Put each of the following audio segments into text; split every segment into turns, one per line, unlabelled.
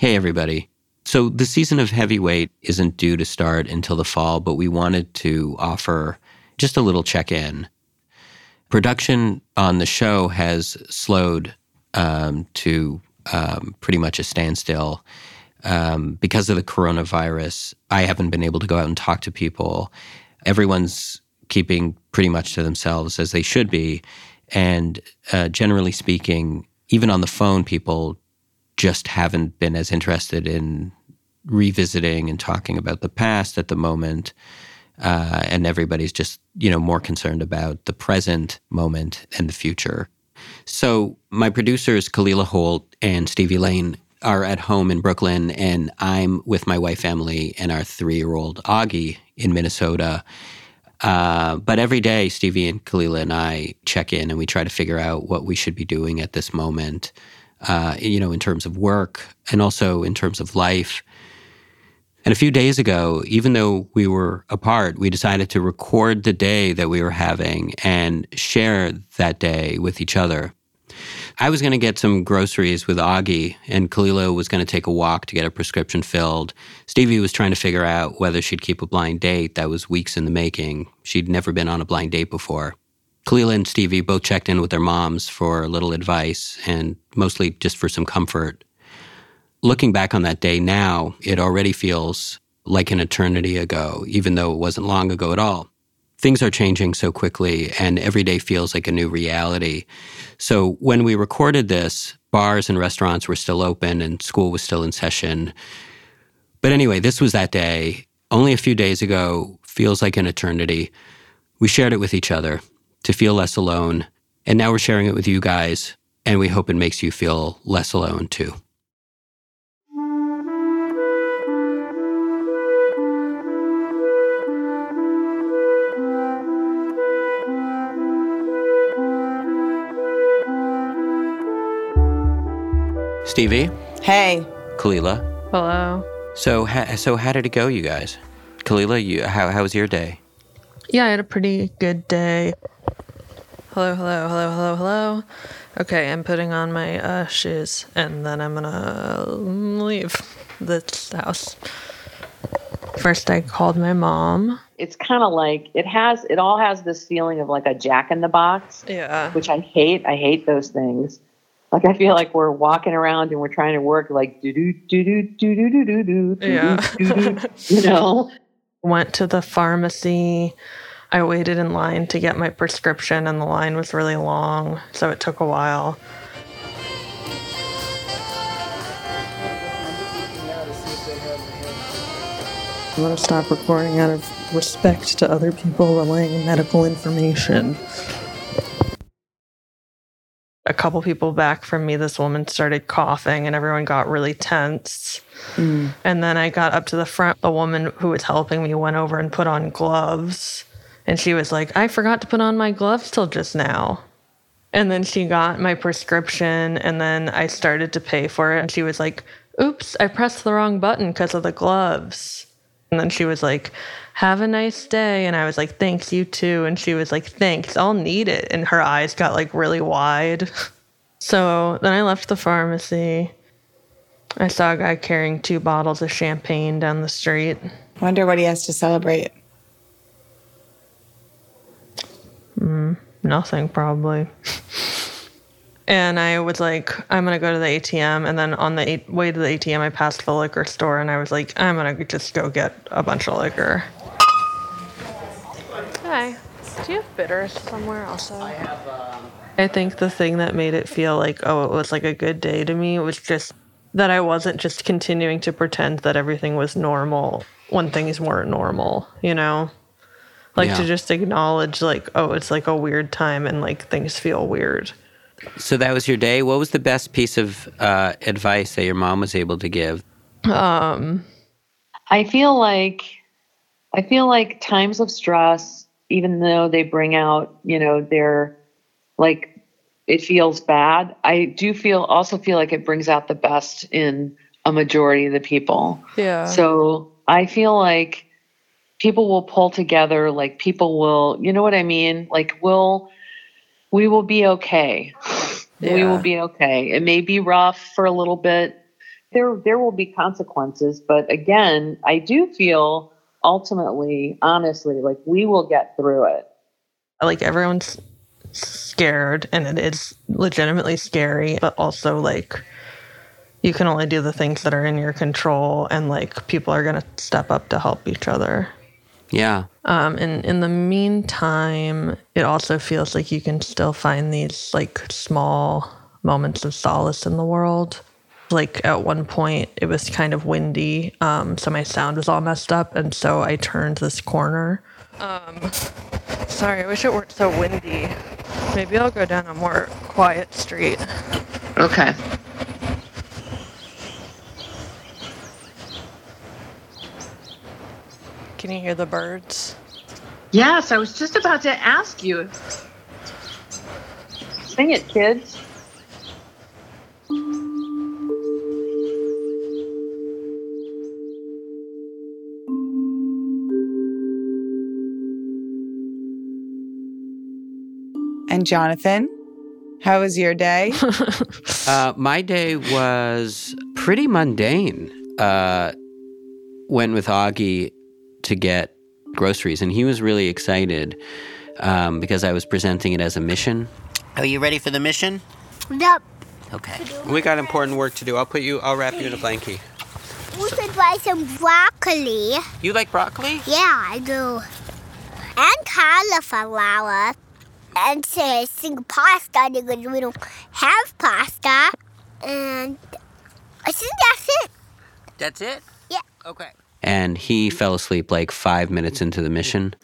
Hey, everybody. So, the season of heavyweight isn't due to start until the fall, but we wanted to offer just a little check in. Production on the show has slowed um, to um, pretty much a standstill um, because of the coronavirus. I haven't been able to go out and talk to people. Everyone's keeping pretty much to themselves as they should be. And uh, generally speaking, even on the phone, people just haven't been as interested in revisiting and talking about the past at the moment. Uh, and everybody's just you know more concerned about the present moment and the future. So my producers Kalila Holt and Stevie Lane are at home in Brooklyn, and I'm with my wife Emily and our three-year-old Augie in Minnesota. Uh, but every day, Stevie and Kalila and I check in, and we try to figure out what we should be doing at this moment. Uh, you know, in terms of work and also in terms of life. And a few days ago, even though we were apart, we decided to record the day that we were having and share that day with each other. I was going to get some groceries with Augie, and Kalila was going to take a walk to get a prescription filled. Stevie was trying to figure out whether she'd keep a blind date that was weeks in the making. She'd never been on a blind date before. Kalila and Stevie both checked in with their moms for a little advice and mostly just for some comfort looking back on that day now, it already feels like an eternity ago, even though it wasn't long ago at all. Things are changing so quickly, and every day feels like a new reality. So, when we recorded this, bars and restaurants were still open and school was still in session. But anyway, this was that day. Only a few days ago, feels like an eternity. We shared it with each other to feel less alone. And now we're sharing it with you guys, and we hope it makes you feel less alone too. Stevie.
Hey.
Kalila.
Hello.
So, ha- so how did it go, you guys? Kalila, you how how was your day?
Yeah, I had a pretty good day. Hello, hello, hello, hello, hello. Okay, I'm putting on my uh, shoes and then I'm gonna leave this house. First, I called my mom.
It's kind of like it has. It all has this feeling of like a Jack in the Box.
Yeah.
Which I hate. I hate those things. Like I feel like we're walking around and we're trying to work like do do do do do do do do do
Yeah.
you know.
Went to the pharmacy. I waited in line to get my prescription, and the line was really long, so it took a while. I'm gonna stop recording out of respect to other people relaying medical information. A couple people back from me, this woman started coughing, and everyone got really tense. Mm. And then I got up to the front. The woman who was helping me went over and put on gloves. And she was like, I forgot to put on my gloves till just now. And then she got my prescription, and then I started to pay for it. And she was like, Oops, I pressed the wrong button because of the gloves. And then she was like, Have a nice day. And I was like, Thanks, you too. And she was like, Thanks, I'll need it. And her eyes got like really wide. So then I left the pharmacy. I saw a guy carrying two bottles of champagne down the street.
Wonder what he has to celebrate.
Mm, nothing, probably. and I was like, I'm to go to the ATM. And then on the way to the ATM, I passed the liquor store and I was like, I'm to just go get a bunch of liquor. Hi. Do you have bitters somewhere also? I have. I think the thing that made it feel like, oh, it was like a good day to me was just that I wasn't just continuing to pretend that everything was normal when things weren't normal, you know? Like to just acknowledge, like, oh, it's like a weird time and like things feel weird.
So that was your day. What was the best piece of uh, advice that your mom was able to give?
Um, I feel like I feel like times of stress, even though they bring out, you know, their like it feels bad. I do feel also feel like it brings out the best in a majority of the people.
Yeah.
So I feel like people will pull together, like people will, you know what I mean? Like we'll, we will be okay. We will be okay. It may be rough for a little bit, there there will be consequences, but again, I do feel ultimately, honestly, like we will get through it.
Like everyone's scared and it is legitimately scary, but also like you can only do the things that are in your control and like people are going to step up to help each other.
Yeah.
Um, and in the meantime, it also feels like you can still find these like small moments of solace in the world. Like at one point, it was kind of windy, um, so my sound was all messed up, and so I turned this corner. Um, sorry, I wish it weren't so windy. Maybe I'll go down a more quiet street.
Okay.
Can you hear the birds?
Yes, I was just about to ask you. Sing it, kids.
And Jonathan, how was your day?
Uh, my day was pretty mundane. Uh, went with Augie to get groceries, and he was really excited um, because I was presenting it as a mission. Are you ready for the mission?
Yep.
Okay. We got important work to do. I'll put you. I'll wrap you in a blankie.
We should buy some broccoli.
You like broccoli?
Yeah, I do. And cauliflower. And say sing pasta because we don't have pasta. And I think that's it.
That's it.
Yeah.
Okay. And he fell asleep like five minutes into the mission.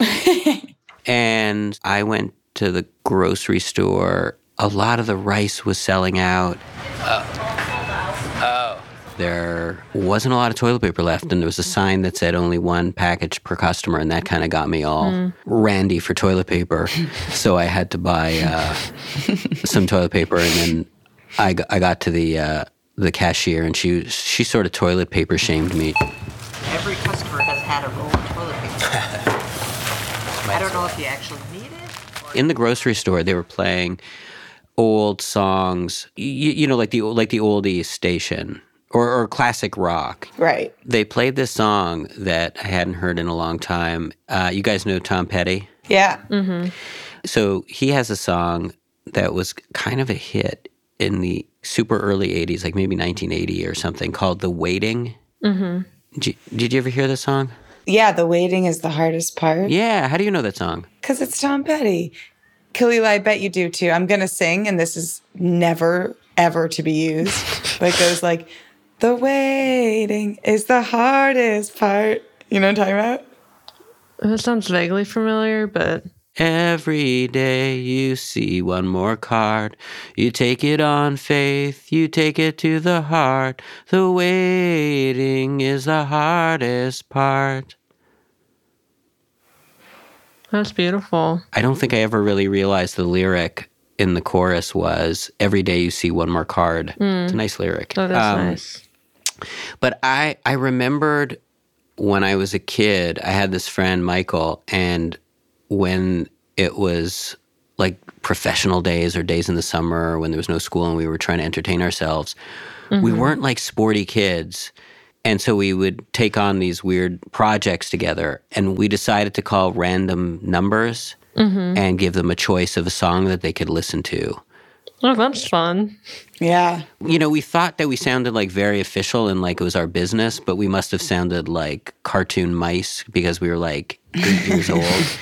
and I went to the grocery store. A lot of the rice was selling out. Oh. Oh. There wasn't a lot of toilet paper left, and there was a sign that said only one package per customer, and that kind of got me all randy for toilet paper. so I had to buy uh, some toilet paper, and then I, I got to the uh, the cashier, and she she sort of toilet paper shamed me.
Every customer has had a roll of toilet paper. I don't know if you actually need it.
in the grocery store they were playing old songs you, you know like the like the oldies station or, or classic rock
right.
they played this song that i hadn't heard in a long time uh, you guys know tom petty
Yeah.
so he has a song that was kind of a hit in the super early 80s like maybe 1980 or something called the waiting mm-hmm. Did, you, did you ever hear this song
Yeah, the waiting is the hardest part.
yeah how do you know that song
Because it's Tom Petty. Kalila, I bet you do too. I'm going to sing, and this is never, ever to be used. but it goes like, the waiting is the hardest part. You know what I'm talking about?
That sounds vaguely familiar, but
Every day you see one more card. You take it on faith, you take it to the heart. The waiting is the hardest part.
that's beautiful.
I don't think I ever really realized the lyric in the chorus was Every day you see one more card. It's a nice lyric.
Oh, That is
Um,
nice.
But I, I remembered when I was a kid, I had this friend, Michael, and when it was like professional days or days in the summer when there was no school and we were trying to entertain ourselves, we mm-hmm. weren't like sporty kids. And so we would take on these weird projects together, and we decided to call random numbers mm-hmm. and give them a choice of a song that they could listen to.
Oh, that's fun.
Yeah.
You know, we thought that we sounded like very official and like it was our business, but we must have sounded like cartoon mice because we were like eight years old.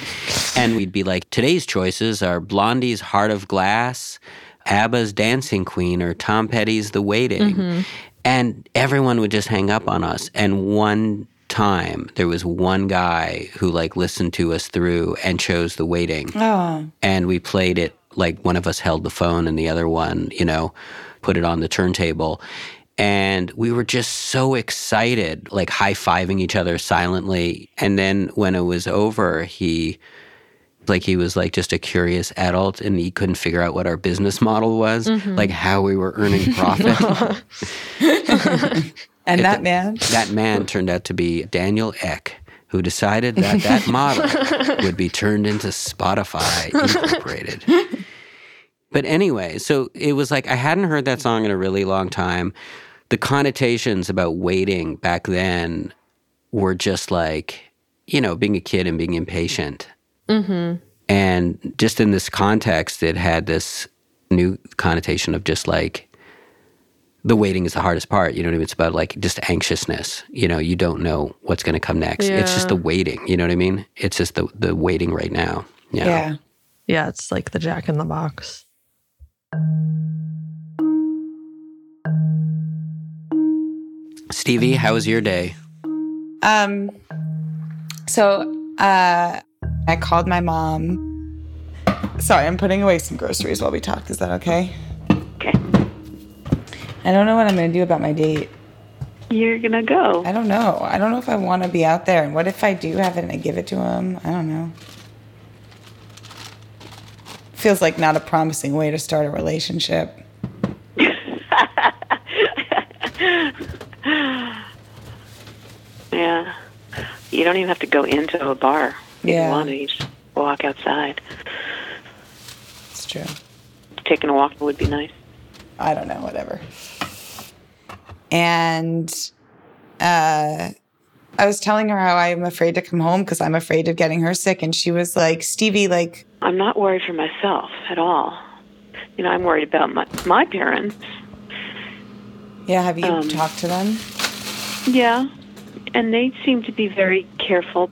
And we'd be like, today's choices are Blondie's Heart of Glass, ABBA's Dancing Queen, or Tom Petty's The Waiting. Mm-hmm. And everyone would just hang up on us. And one time there was one guy who like listened to us through and chose The Waiting
Oh,
and we played it like one of us held the phone and the other one, you know, put it on the turntable. And we were just so excited, like high fiving each other silently. And then when it was over, he, like, he was like just a curious adult and he couldn't figure out what our business model was, mm-hmm. like how we were earning profit.
and that man.
that man turned out to be Daniel Ek, who decided that that model would be turned into Spotify Incorporated. But anyway, so it was like I hadn't heard that song in a really long time. the connotations about waiting back then were just like, you know, being a kid and being impatient.
Mm-hmm.
And just in this context, it had this new connotation of just like the waiting is the hardest part. You know what I mean? It's about like just anxiousness. You know, you don't know what's going to come next. It's just the waiting. You know what I mean? It's just the the waiting right now. Yeah.
Yeah.
Yeah, it's like the Jack in the Box.
Stevie, how was your day?
Um, so uh, I called my mom. Sorry, I'm putting away some groceries while we talk. Is that okay?
Okay.
I don't know what I'm going to do about my date.
You're gonna go.
I don't know. I don't know if I want to be out there. And what if I do have it and I give it to him? I don't know. Feels like not a promising way to start a relationship.
Yeah. You don't even have to go into a bar. If
Yeah.
you want to, you just walk outside.
It's true.
Taking a walk would be nice.
I don't know, whatever. And uh, I was telling her how I'm afraid to come home because I'm afraid of getting her sick. And she was like, Stevie, like,
I'm not worried for myself at all. You know, I'm worried about my my parents.
yeah, have you
Um,
talked to them?
Yeah. And they seem to be very careful.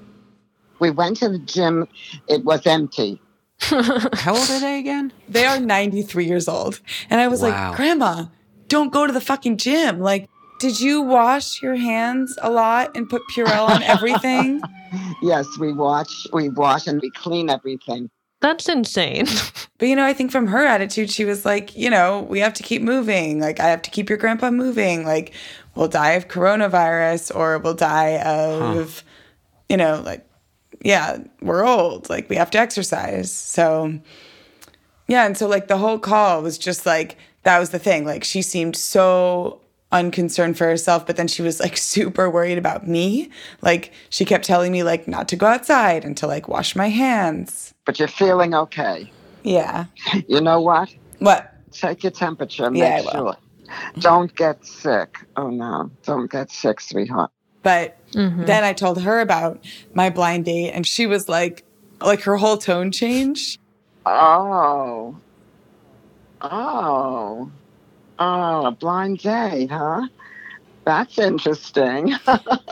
We went to the gym. It was empty.
How old are they again?
They are 93 years old. And I was
Wow.
like, Grandma, don't go to the fucking gym. Like, did you wash your hands a lot and put Purell on everything?
Yes, we wash, we wash, and we clean everything.
That's insane.
But you know, I think from her attitude, she was like, you know, we have to keep moving. Like, I have to keep your grandpa moving. Like, we'll die of coronavirus or we'll die of, you know, like, yeah, we're old. Like, we have to exercise. So, yeah. And so, like, the whole call was just like, that was the thing. Like, she seemed so unconcerned for herself, but then she was like super worried about me. Like, she kept telling me, like, not to go outside and to like wash my hands.
But you're feeling okay.
Yeah.
You know what?
What?
take your temperature.
Yeah,
Make
I will.
sure. Don't get sick. Oh no, don't get sick, sweetheart.
But mm-hmm. then I told her about my blind date, and she was like, like her whole tone changed.
Oh. Oh. Oh, a blind date, huh? That's interesting.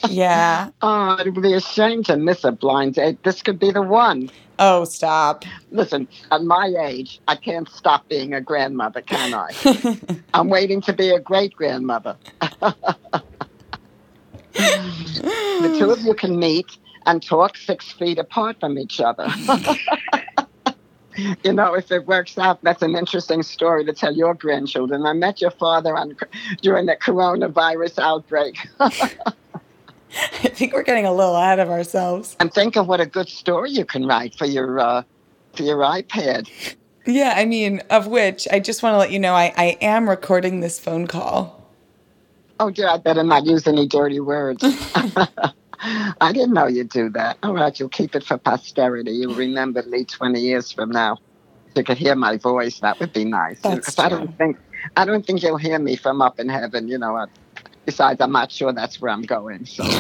Yeah.
Ah, oh, it would be a shame to miss a blind date. This could be the one.
Oh, stop.
Listen, at my age, I can't stop being a grandmother, can I? I'm waiting to be a great grandmother. the two of you can meet and talk six feet apart from each other. you know, if it works out, that's an interesting story to tell your grandchildren. I met your father on, during the coronavirus outbreak.
I think we're getting a little ahead of ourselves.
and think of what a good story you can write for your uh, for your iPad.
Yeah, I mean, of which I just want to let you know I, I am recording this phone call.
Oh, dear, I better not use any dirty words. I didn't know you'd do that. All right, you'll keep it for posterity. You'll remember me 20 years from now. If You could hear my voice. That would be nice.
That's
Because I don't think I don't think you'll hear me from up in heaven. You know. Uh, besides, I'm not sure that's where I'm going. So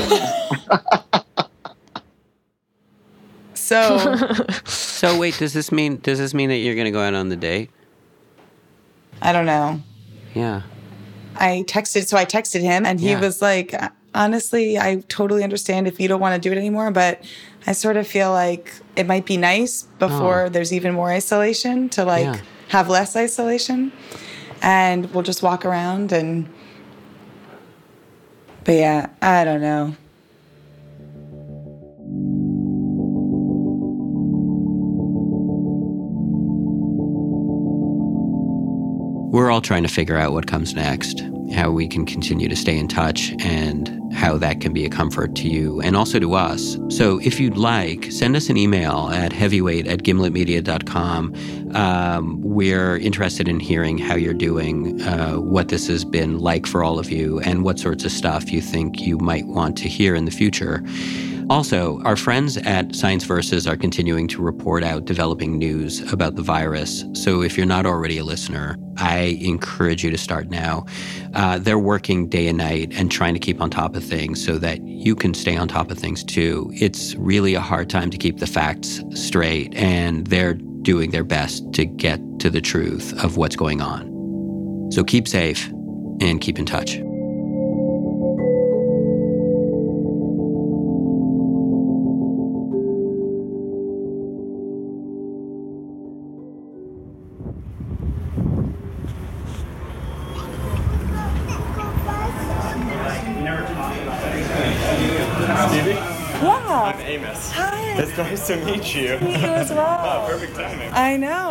So,
So wait, does this mean does this mean that you're going to go out on the date?
I don't know.
Yeah.
I texted, so I texted him, and he
Yeah.
was like, honestly, I totally understand if you don't want to do it anymore, but I sort of feel like it might be nice before oh. there's even more isolation to like
Oh. Yeah.
have less isolation. And we'll just walk around and. But yeah, I don't know.
We're all trying to figure out what comes next, how we can continue to stay in touch, and how that can be a comfort to you and also to us. So if you'd like, send us an email at heavyweight at gimletmedia.com. Um, we're interested in hearing how you're doing, uh, what this has been like for all of you, and what sorts of stuff you think you might want to hear in the future. Also, our friends at Science Versus are continuing to report out developing news about the virus. So if you're not already a listener, I encourage you to start now. Uh, they're working day and night and trying to keep on top of things so that you can stay on top of things too. It's really a hard time to keep the facts straight, and they're doing their best to get to the truth of what's going on. So keep safe and keep in touch.
To meet you.
Meet you as well.
oh, perfect timing.
I know.